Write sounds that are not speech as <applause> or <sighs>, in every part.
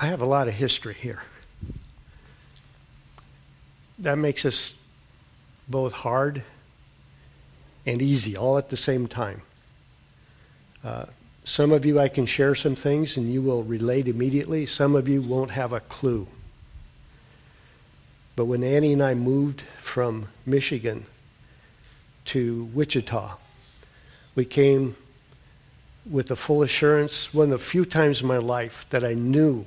I have a lot of history here. That makes us both hard and easy all at the same time. Uh, some of you, I can share some things and you will relate immediately. Some of you won't have a clue. But when Annie and I moved from Michigan to Wichita, we came with the full assurance, one of the few times in my life that I knew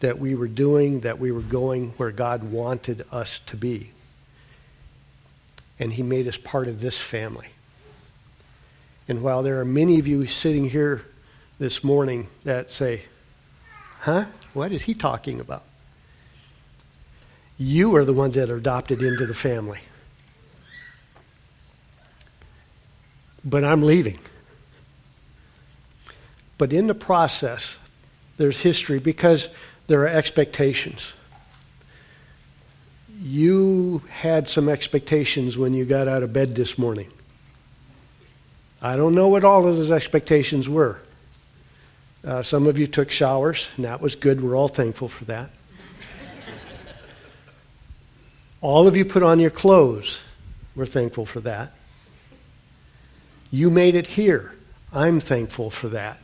that we were doing, that we were going where God wanted us to be. And He made us part of this family. And while there are many of you sitting here this morning that say, huh? What is he talking about? You are the ones that are adopted into the family. But I'm leaving. But in the process, there's history because there are expectations. You had some expectations when you got out of bed this morning. I don't know what all of those expectations were. Uh, some of you took showers, and that was good. We're all thankful for that. <laughs> all of you put on your clothes. We're thankful for that. You made it here. I'm thankful for that.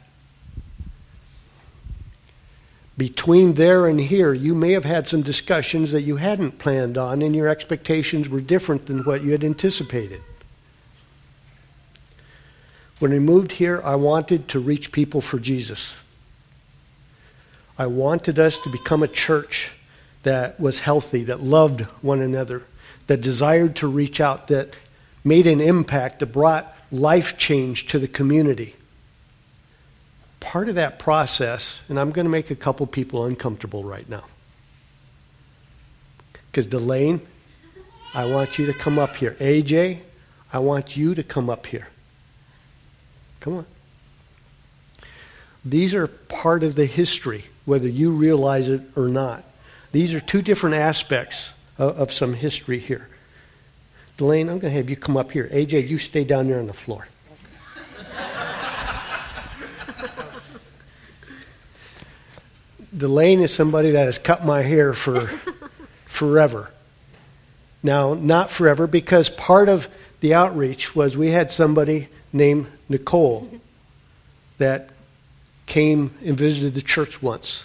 Between there and here, you may have had some discussions that you hadn't planned on, and your expectations were different than what you had anticipated. When we moved here, I wanted to reach people for Jesus. I wanted us to become a church that was healthy, that loved one another, that desired to reach out, that made an impact, that brought life change to the community. Part of that process, and I'm going to make a couple people uncomfortable right now. Because Delane, I want you to come up here. AJ, I want you to come up here. Come on. These are part of the history, whether you realize it or not. These are two different aspects of, of some history here. Delane, I'm going to have you come up here. AJ, you stay down there on the floor. Delane is somebody that has cut my hair for <laughs> forever. Now, not forever, because part of the outreach was we had somebody named Nicole <laughs> that came and visited the church once.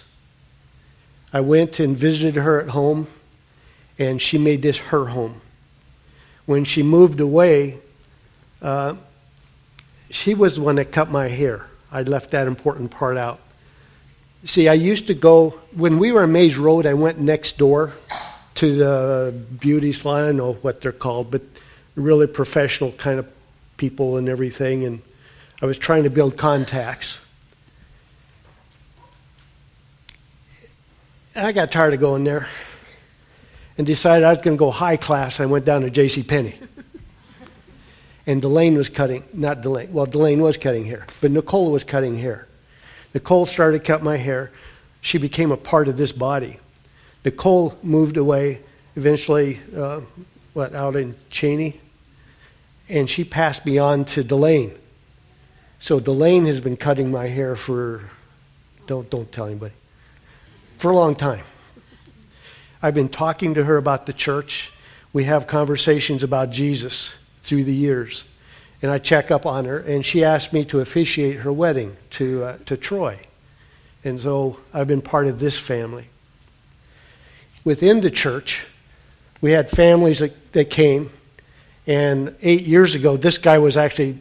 I went and visited her at home, and she made this her home. When she moved away, uh, she was the one that cut my hair. I left that important part out. See, I used to go, when we were on Maize Road, I went next door to the beauty salon. I don't know what they're called, but really professional kind of people and everything. And I was trying to build contacts. And I got tired of going there and decided I was going to go high class. I went down to J.C. Penney. and Delane was cutting, not Delane, well, Delane was cutting hair, but Nicole was cutting hair. Nicole started to cut my hair. She became a part of this body. Nicole moved away eventually, uh, what, out in Cheney? And she passed me on to Delane. So Delane has been cutting my hair for, don't, don't tell anybody, for a long time. I've been talking to her about the church. We have conversations about Jesus through the years. And I check up on her, and she asked me to officiate her wedding to, uh, to Troy. And so I've been part of this family. Within the church, we had families that, that came. And eight years ago, this guy was actually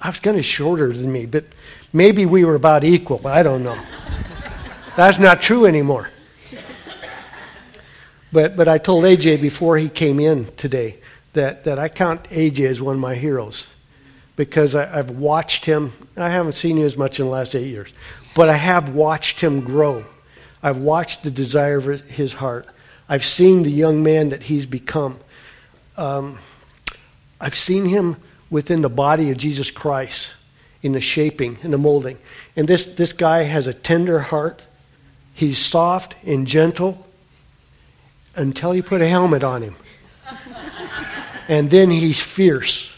I was kind of shorter than me, but maybe we were about equal. I don't know. <laughs> That's not true anymore. But, but I told AJ before he came in today that, that I count AJ as one of my heroes because I, I've watched him. I haven't seen you as much in the last eight years, but I have watched him grow. I've watched the desire of his heart. I've seen the young man that he's become. Um, I've seen him within the body of Jesus Christ in the shaping and the molding. And this, this guy has a tender heart. He's soft and gentle until you put a helmet on him. And then he's fierce.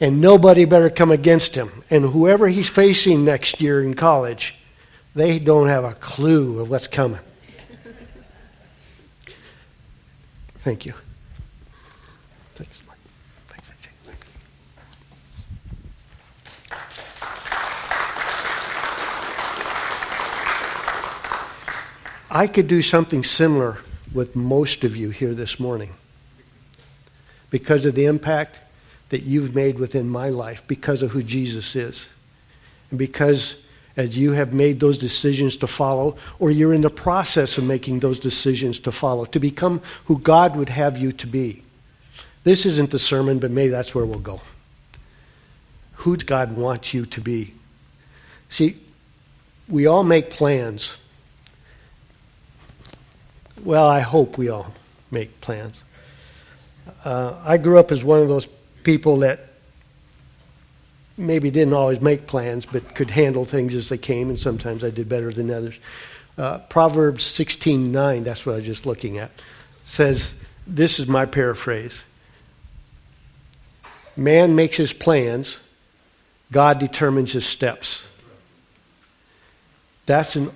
And nobody better come against him. And whoever he's facing next year in college, They don't have a clue of what's coming. Thank you. Thanks. I could do something similar with most of you here this morning because of the impact that you've made within my life, because of who Jesus is, and because as you have made those decisions to follow, or you're in the process of making those decisions to follow, to become who God would have you to be. This isn't the sermon, but maybe that's where we'll go. Who does God want you to be? See, we all make plans. Well, I hope we all make plans. Uh, I grew up as one of those people that maybe didn't always make plans, but could handle things as they came, and sometimes I did better than others. Uh, Proverbs 16:9, that's what I was just looking at, says, this is my paraphrase. Man makes his plans, God determines his steps. That's an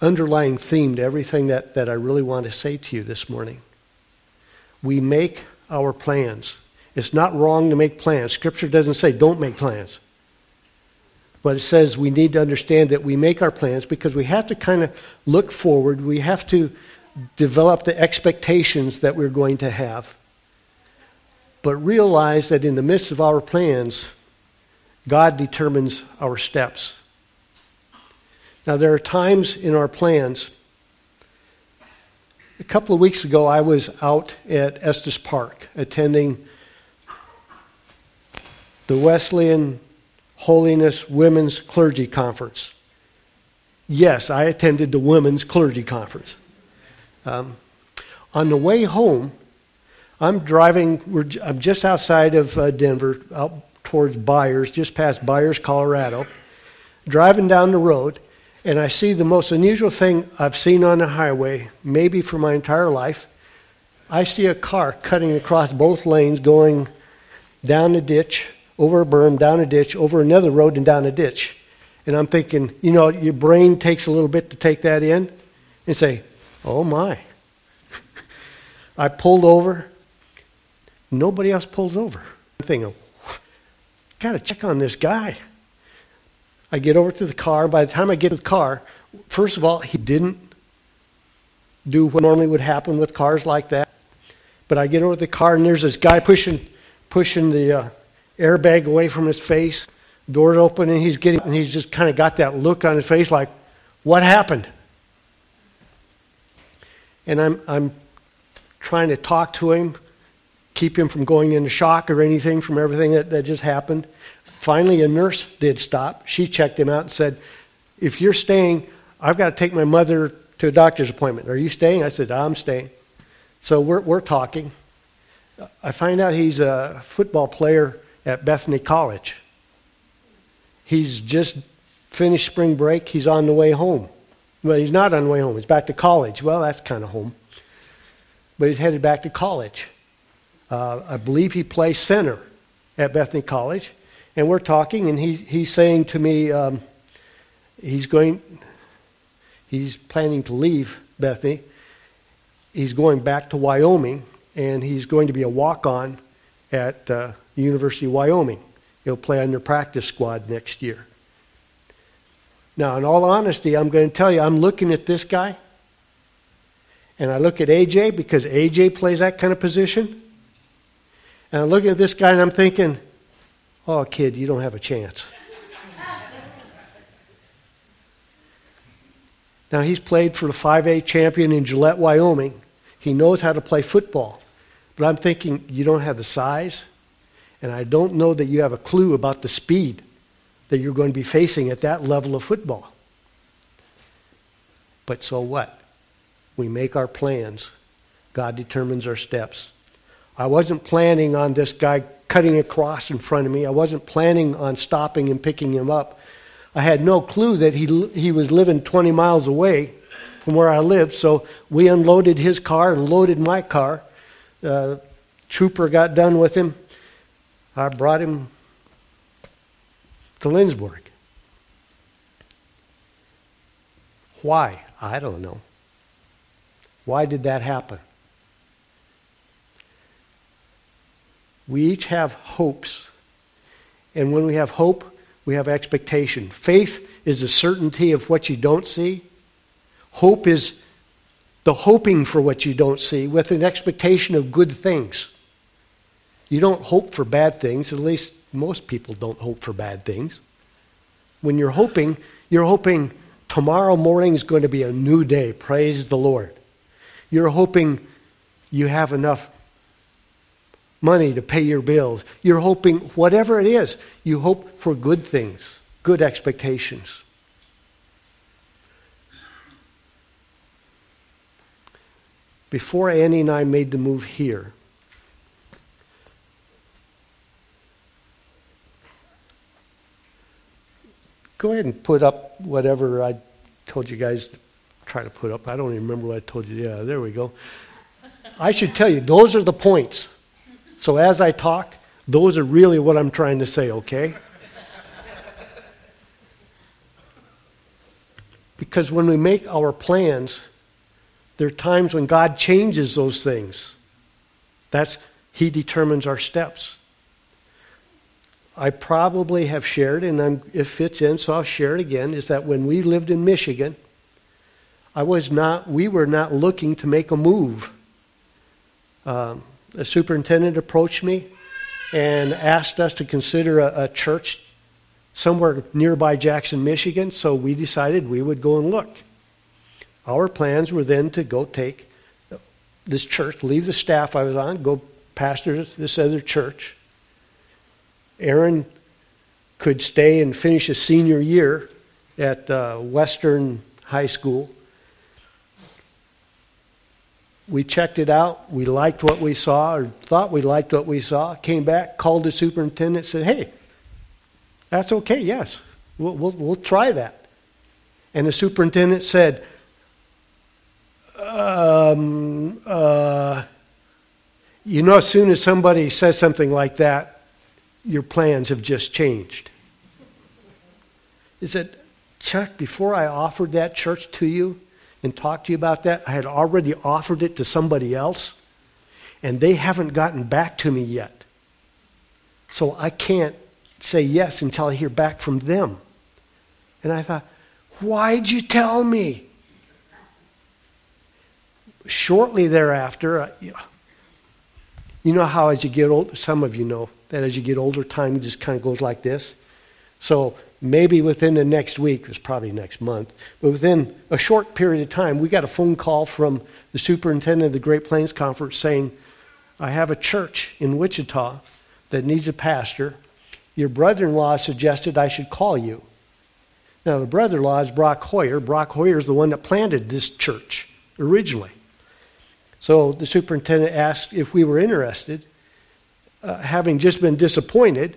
underlying theme to everything that, that I really want to say to you this morning. We make our plans. It's not wrong to make plans. Scripture doesn't say don't make plans. But it says we need to understand that we make our plans because we have to kind of look forward. We have to develop the expectations that we're going to have. But realize that in the midst of our plans, God determines our steps. Now, there are times in our plans. A couple of weeks ago, I was out at Estes Park attending the Wesleyan Holiness Women's Clergy Conference. Yes, I attended the Women's Clergy Conference. Um, on the way home, I'm driving, I'm just outside of uh, Denver, out towards Byers, just past Byers, Colorado, driving down the road, and I see the most unusual thing I've seen on the highway, maybe for my entire life. I see a car cutting across both lanes going down a ditch over a berm, down a ditch, over another road, and down a ditch. And I'm thinking, you know, your brain takes a little bit to take that in and say, oh my. <laughs> I pulled over. Nobody else pulls over. I'm thinking, got to check on this guy. I get over to the car. By the time I get to the car, first of all, he didn't do what normally would happen with cars like that. But I get over to the car, and there's this guy pushing, pushing the uh, airbag away from his face. Doors open, and he's getting, and he's just kind of got that look on his face, like, "What happened?" And I'm, I'm trying to talk to him, keep him from going into shock or anything from everything that, that just happened. Finally, a nurse did stop. She checked him out and said, If you're staying, I've got to take my mother to a doctor's appointment. Are you staying? I said, I'm staying. So we're, we're talking. I find out he's a football player at Bethany College. He's just finished spring break. He's on the way home. Well, he's not on the way home. He's back to college. Well, that's kind of home. But he's headed back to college. Uh, I believe he plays center at Bethany College. And we're talking, and he, he's saying to me, um, he's going, he's planning to leave Bethany. He's going back to Wyoming, and he's going to be a walk on at uh, University of Wyoming. He'll play on their practice squad next year. Now, in all honesty, I'm going to tell you, I'm looking at this guy, and I look at AJ because AJ plays that kind of position. And I'm looking at this guy and I'm thinking, oh, kid, you don't have a chance. now, he's played for the 5A champion in Gillette, Wyoming. He knows how to play football. But I'm thinking, you don't have the size, and I don't know that you have a clue about the speed that you're going to be facing at that level of football. But so what? We make our plans. God determines our steps. I wasn't planning on this guy cutting across in front of me. I wasn't planning on stopping and picking him up. I had no clue that he, he was living 20 miles away from where I lived, so we unloaded his car and loaded my car. Uh, trooper got done with him. I brought him to Lindsborg. Why? I don't know. Why did that happen? We each have hopes. And when we have hope, we have expectation. Faith is the certainty of what you don't see. Hope is the hoping for what you don't see with an expectation of good things. You don't hope for bad things, at least most people don't hope for bad things. When you're hoping, you're hoping tomorrow morning is going to be a new day. Praise the Lord. You're hoping you have enough money to pay your bills. You're hoping, whatever it is, you hope for good things, good expectations. Before Annie and I made the move here, go ahead and put up whatever I told you guys to try to put up. I don't even remember what I told you. Yeah, there we go. I should tell you, those are the points. So as I talk, those are really what I'm trying to say, okay? Because when we make our plans, there are times when God changes those things. That's He determines our steps. I probably have shared, and I'm, it fits in, so I'll share it again, is that when we lived in Michigan, I was not, we were not looking to make a move. Um, the superintendent approached me and asked us to consider a, a church somewhere nearby Jackson, Michigan, so we decided we would go and look. Our plans were then to go take this church, leave the staff I was on, go pastor this other church. Aaron could stay and finish his senior year at uh, Western High School we checked it out. We liked what we saw, or thought we liked what we saw. Came back, called the superintendent, said, "Hey, that's okay. Yes, we'll, we'll, we'll try that." And the superintendent said, um, uh, "You know, as soon as somebody says something like that, your plans have just changed." He said, "Chuck, before I offered that church to you." And talked to you about that. I had already offered it to somebody else, and they haven't gotten back to me yet. So I can't say yes until I hear back from them. And I thought, why'd you tell me? Shortly thereafter, you know how as you get older, some of you know that as you get older, time just kind of goes like this. So maybe within the next week, it was probably next month, but within a short period of time, we got a phone call from the superintendent of the Great Plains Conference saying, I have a church in Wichita that needs a pastor. Your brother in law suggested I should call you. Now, the brother in law is Brock Hoyer. Brock Hoyer is the one that planted this church originally. So the superintendent asked if we were interested. Uh, having just been disappointed,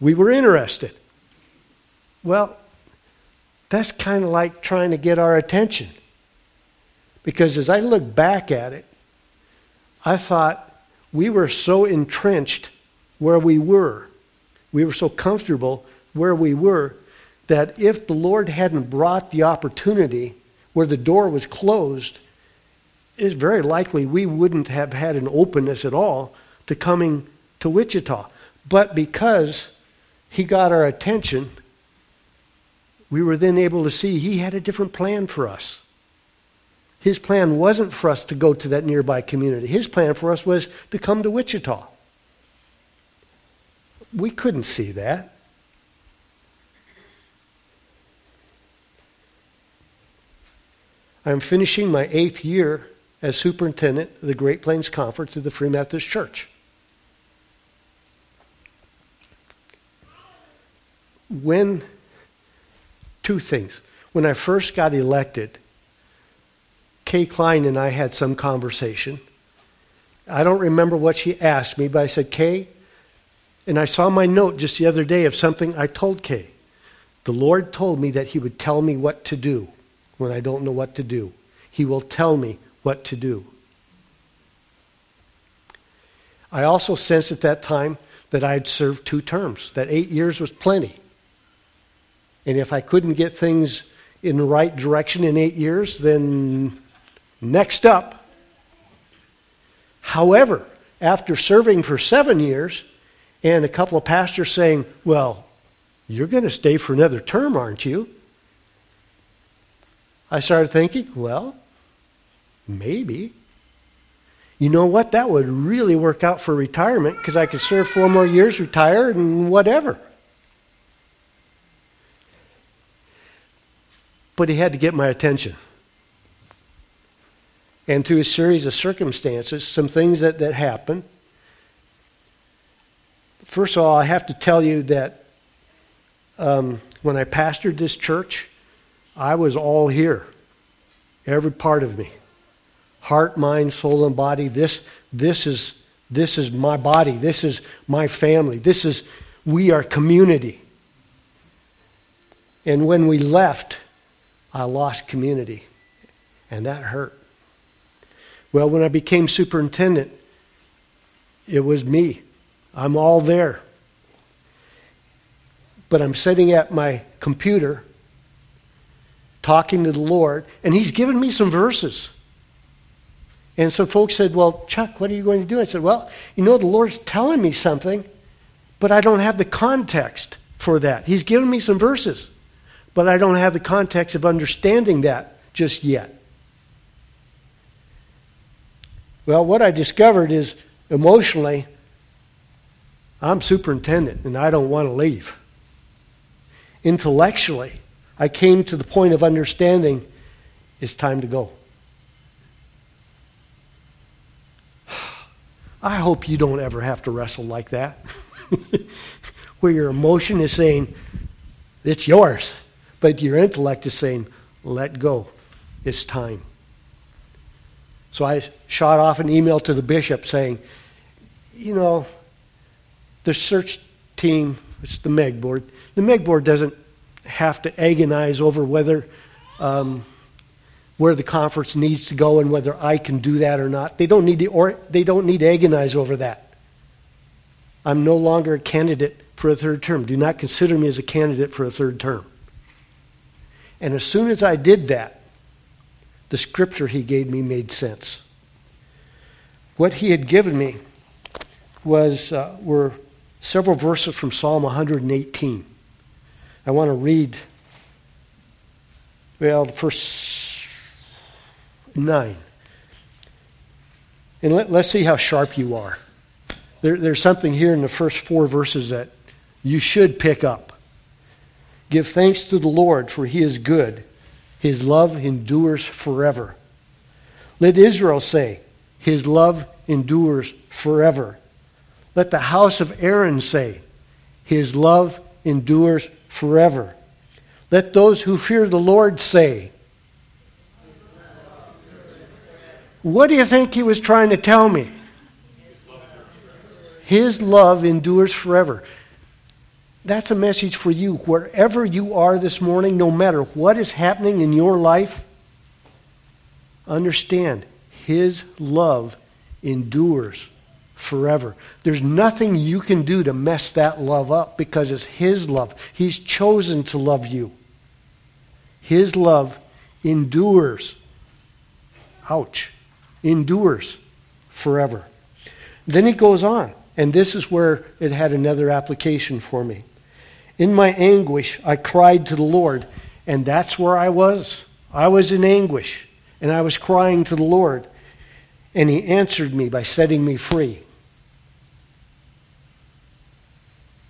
we were interested. Well, that's kind of like trying to get our attention. Because as I look back at it, I thought we were so entrenched where we were. We were so comfortable where we were that if the Lord hadn't brought the opportunity where the door was closed, it's very likely we wouldn't have had an openness at all to coming to Wichita. But because He got our attention, we were then able to see he had a different plan for us. His plan wasn't for us to go to that nearby community. His plan for us was to come to Wichita. We couldn't see that. I'm finishing my eighth year as superintendent of the Great Plains Conference of the Free Methodist Church. When two things. When I first got elected, Kay Klein and I had some conversation. I don't remember what she asked me, but I said, Kay, and I saw my note just the other day of something I told Kay. The Lord told me that He would tell me what to do when I don't know what to do. He will tell me what to do. I also sensed at that time that I had served two terms, that eight years was plenty. And if I couldn't get things in the right direction in eight years, then next up. However, after serving for seven years, and a couple of pastors saying, Well, you're going to stay for another term, aren't you? I started thinking, Well, maybe. You know what? That would really work out for retirement because I could serve four more years, retire, and whatever. But he had to get my attention. And through a series of circumstances, some things that, that happened, First of all, I have to tell you that um, when I pastored this church, I was all here, every part of me heart, mind, soul, and body. This, this, is, this is my body. This is my family. This is, we are community. And when we left, I lost community, and that hurt. Well, when I became superintendent, it was me. I'm all there. But I'm sitting at my computer talking to the Lord, and He's given me some verses. And so folks said, Well, Chuck, what are you going to do? I said, Well, you know, the Lord's telling me something, but I don't have the context for that. He's given me some verses, but I don't have the context of understanding that just yet. Well, what I discovered is emotionally, I'm superintendent and I don't want to leave. Intellectually, I came to the point of understanding it's time to go. <sighs> I hope you don't ever have to wrestle like that, <laughs> where your emotion is saying, it's yours, but your intellect is saying, let go. It's time. So I shot off an email to the bishop saying, you know, the search team, it's the MEG board, the MEG board doesn't have to agonize over whether um, where the conference needs to go and whether I can do that or not. They don't need to, or they don't need to agonize over that. I'm no longer a candidate for a third term. Do not consider me as a candidate for a third term. And as soon as I did that, the scripture he gave me made sense. What he had given me was uh, were several verses from Psalm 118. I want to read, well, the first nine. And let, us see how sharp you are. There, there's something here in the first four verses that you should pick up. Give thanks to the Lord, for he is good. His love endures forever. Let Israel say, His love endures forever. Let the house of Aaron say, His love endures forever. Let those who fear the Lord say, What do you think he was trying to tell me? His love endures forever. That's a message for you. Wherever you are this morning, no matter what is happening in your life, understand His love endures forever. There's nothing you can do to mess that love up because it's His love. He's chosen to love you. His love endures. Ouch. Endures forever. Then he goes on, and this is where it had another application for me. In my anguish, I cried to the Lord, and that's where I was. I was in anguish, and I was crying to the Lord, and he answered me by setting me free.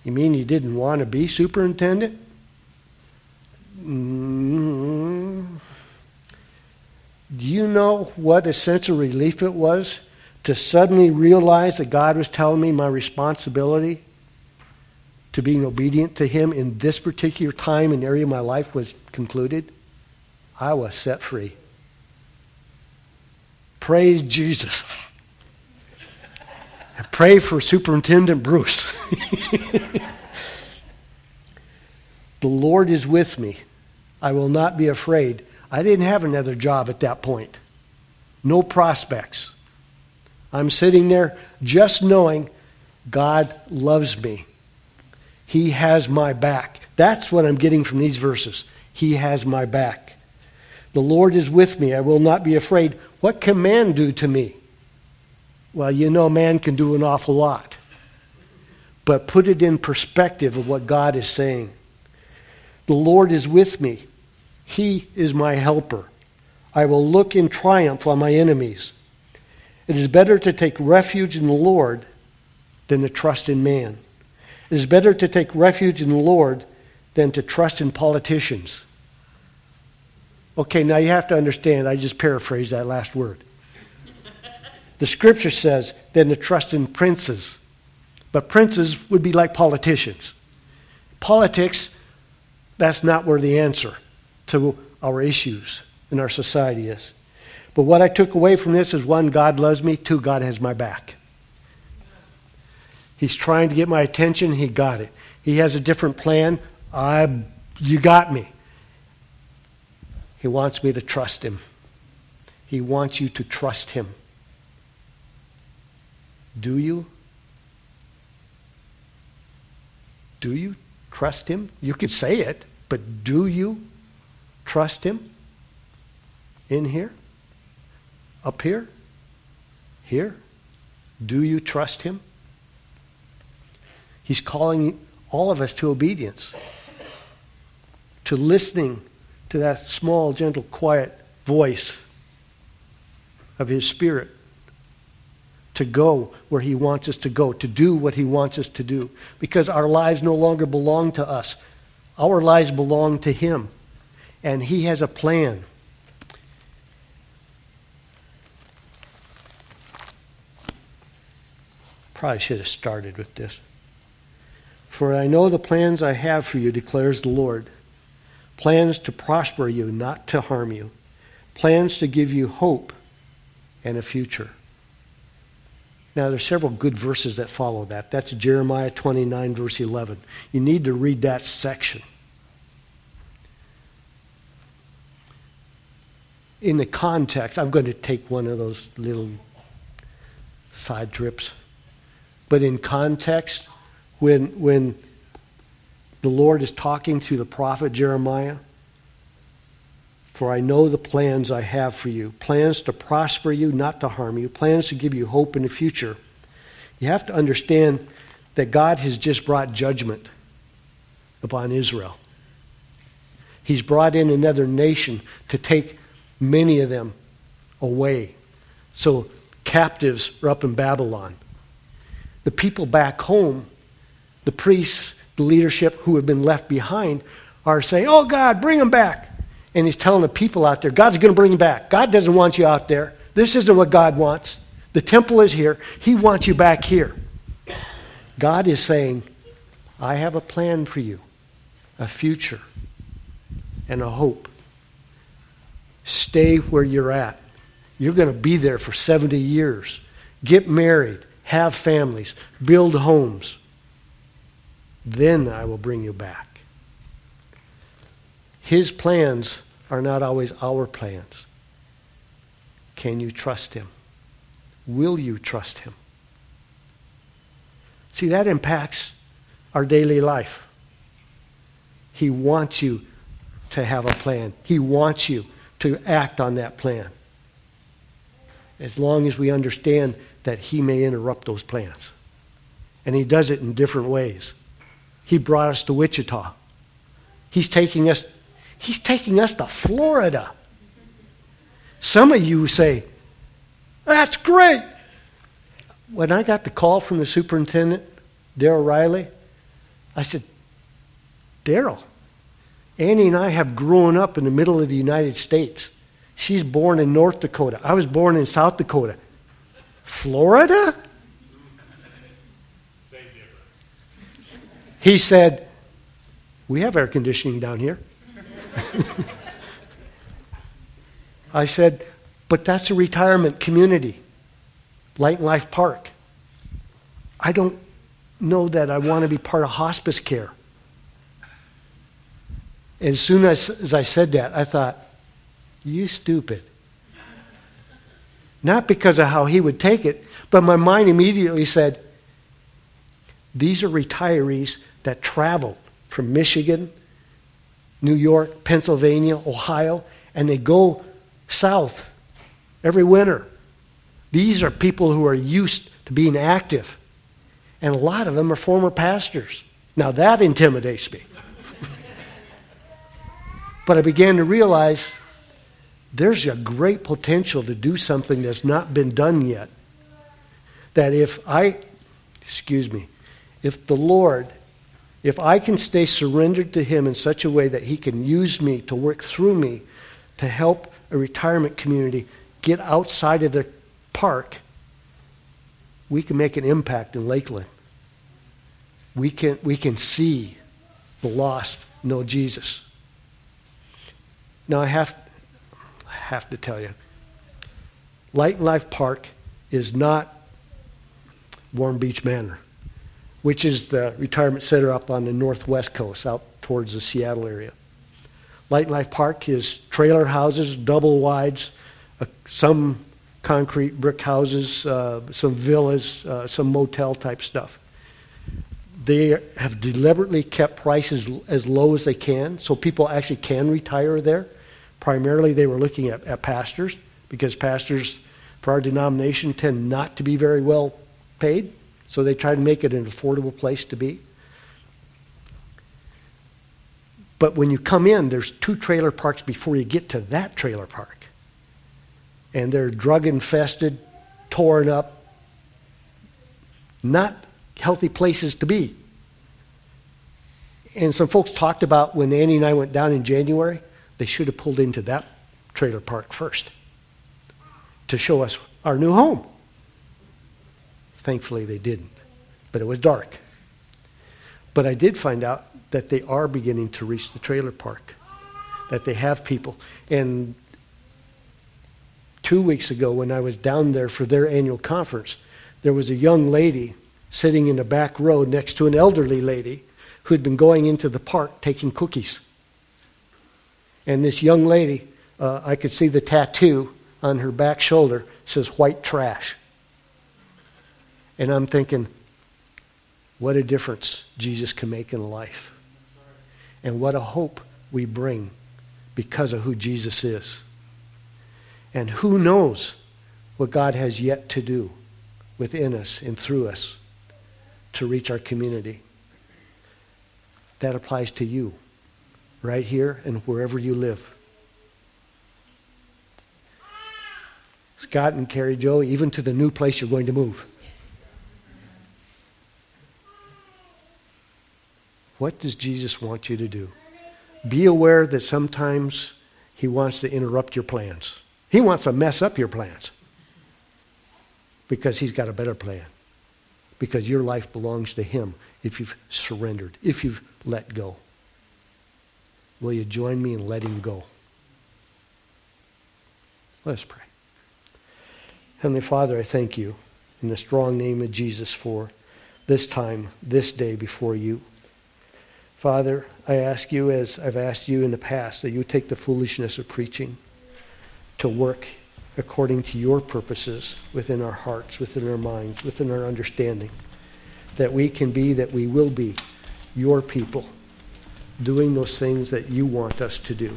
You mean you didn't want to be superintendent? Mm-hmm. Do you know what a sense of relief it was to suddenly realize that God was telling me my responsibility to being obedient to Him in this particular time and area of my life was concluded? I was set free. Praise Jesus. <laughs> Pray for Superintendent Bruce. <laughs> the Lord is with me. I will not be afraid. I didn't have another job at that point. No prospects. I'm sitting there just knowing God loves me. He has my back. That's what I'm getting from these verses. He has my back. The Lord is with me. I will not be afraid. What can man do to me? Well, you know, man can do an awful lot. But put it in perspective of what God is saying. The Lord is with me. He is my helper. I will look in triumph on my enemies. It is better to take refuge in the Lord than to trust in man. It is better to take refuge in the Lord than to trust in politicians. Okay, now you have to understand, I just paraphrased that last word. the scripture says, than to trust in princes. But princes would be like politicians. Politics, that's not where the answer to our issues in our society is. But what I took away from this is one, God loves me, two, God has my back. He's trying to get my attention, he got it. He has a different plan, I, you got me. He wants me to trust him. He wants you to trust him. Do you? Do you trust him? You could say it, but do you trust him? In here? Up here? Here? Do you trust him? He's calling all of us to obedience, to listening to that small, gentle, quiet voice of his spirit to go where He wants us to go, to do what He wants us to do, because our lives no longer belong to us. Our lives belong to Him, and He has a plan. Probably should have started with this. For I know the plans I have for you, declares the Lord plans to prosper you, not to harm you, plans to give you hope and a future. Now, there's several good verses that follow that. That's Jeremiah 29, verse 11. You need to read that section. In the context, I'm going to take one of those little side trips. But in context, when, when the Lord is talking to the prophet Jeremiah, for I know the plans I have for you plans to prosper you, not to harm you, plans to give you hope in the future. You have to understand that God has just brought judgment upon Israel. He's brought in another nation to take many of them away. So captives are up in Babylon. The people back home, the priests, the leadership who have been left behind, are saying, Oh God, bring them back and he's telling the people out there, God's going to bring you back. God doesn't want you out there. This isn't what God wants. The temple is here. He wants you back here. God is saying, I have a plan for you, a future, and a hope. Stay where you're at. You're going to be there for 70 years. Get married, have families, build homes. Then I will bring you back. His plans are not always our plans. Can you trust Him? Will you trust Him? See, that impacts our daily life. He wants you to have a plan, He wants you to act on that plan. As long as we understand that He may interrupt those plans. And He does it in different ways. He brought us to Wichita. He's taking us He's taking us to Florida. Some of you say, That's great. When I got the call from the superintendent, Daryl Riley, I said, Daryl, Annie and I have grown up in the middle of the United States. She's born in North Dakota. I was born in South Dakota. Florida? He said, We have air conditioning down here. <laughs> I said, but that's a retirement community, Light and Life Park. I don't know that I want to be part of hospice care. As soon as, as I said that, I thought, you stupid. Not because of how he would take it, but my mind immediately said, these are retirees that travel from Michigan, New York, Pennsylvania, Ohio, and they go south every winter. These are people who are used to being active. And a lot of them are former pastors. Now that intimidates me. <laughs> but I began to realize there's a great potential to do something that's not been done yet. That if I, excuse me, if the Lord, if I can stay surrendered to Him in such a way that He can use me to work through me to help a retirement community get outside of the park, we can make an impact in Lakeland. We can, we can see the lost know Jesus. Now, I have, I have to tell you, Light and Life Park is not Warm Beach Manor, which is the retirement center up on the northwest coast, out towards the Seattle area. Light Life Park is trailer houses, double wides, uh, some concrete brick houses, uh, some villas, uh, some motel type stuff. They have deliberately kept prices as low as they can so people actually can retire there. Primarily, they were looking at, at pastors because pastors for our denomination tend not to be very well paid. So they try to make it an affordable place to be. But when you come in, there's two trailer parks before you get to that trailer park and they're drug infested, torn up, not healthy places to be. And some folks talked about when Annie and I went down in January, they should have pulled into that trailer park first to show us our new home. Thankfully, they didn't, but it was dark. But I did find out that they are beginning to reach the trailer park, that they have people. And two weeks ago when I was down there for their annual conference, there was a young lady sitting in the back row next to an elderly lady who had been going into the park taking cookies. And this young lady, uh, I could see the tattoo on her back shoulder, says white trash. And I'm thinking, what a difference Jesus can make in life. And what a hope we bring because of who Jesus is. And who knows what God has yet to do within us and through us to reach our community. That applies to you, right here and wherever you live. Scott and Carrie Joe, even to the new place you're going to move. What does Jesus want you to do? Be aware that sometimes he wants to interrupt your plans. He wants to mess up your plans because he's got a better plan. Because your life belongs to him if you've surrendered, if you've let go. Will you join me in letting go? Let us pray. Heavenly Father, I thank you in the strong name of Jesus for this time, this day before you. Father, I ask you, as I've asked you in the past, that you take the foolishness of preaching to work according to your purposes within our hearts, within our minds, within our understanding. That we can be, that we will be your people, doing those things that you want us to do.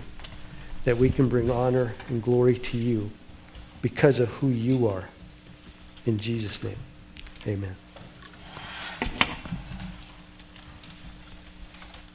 That we can bring honor and glory to you because of who you are. In Jesus' name, amen.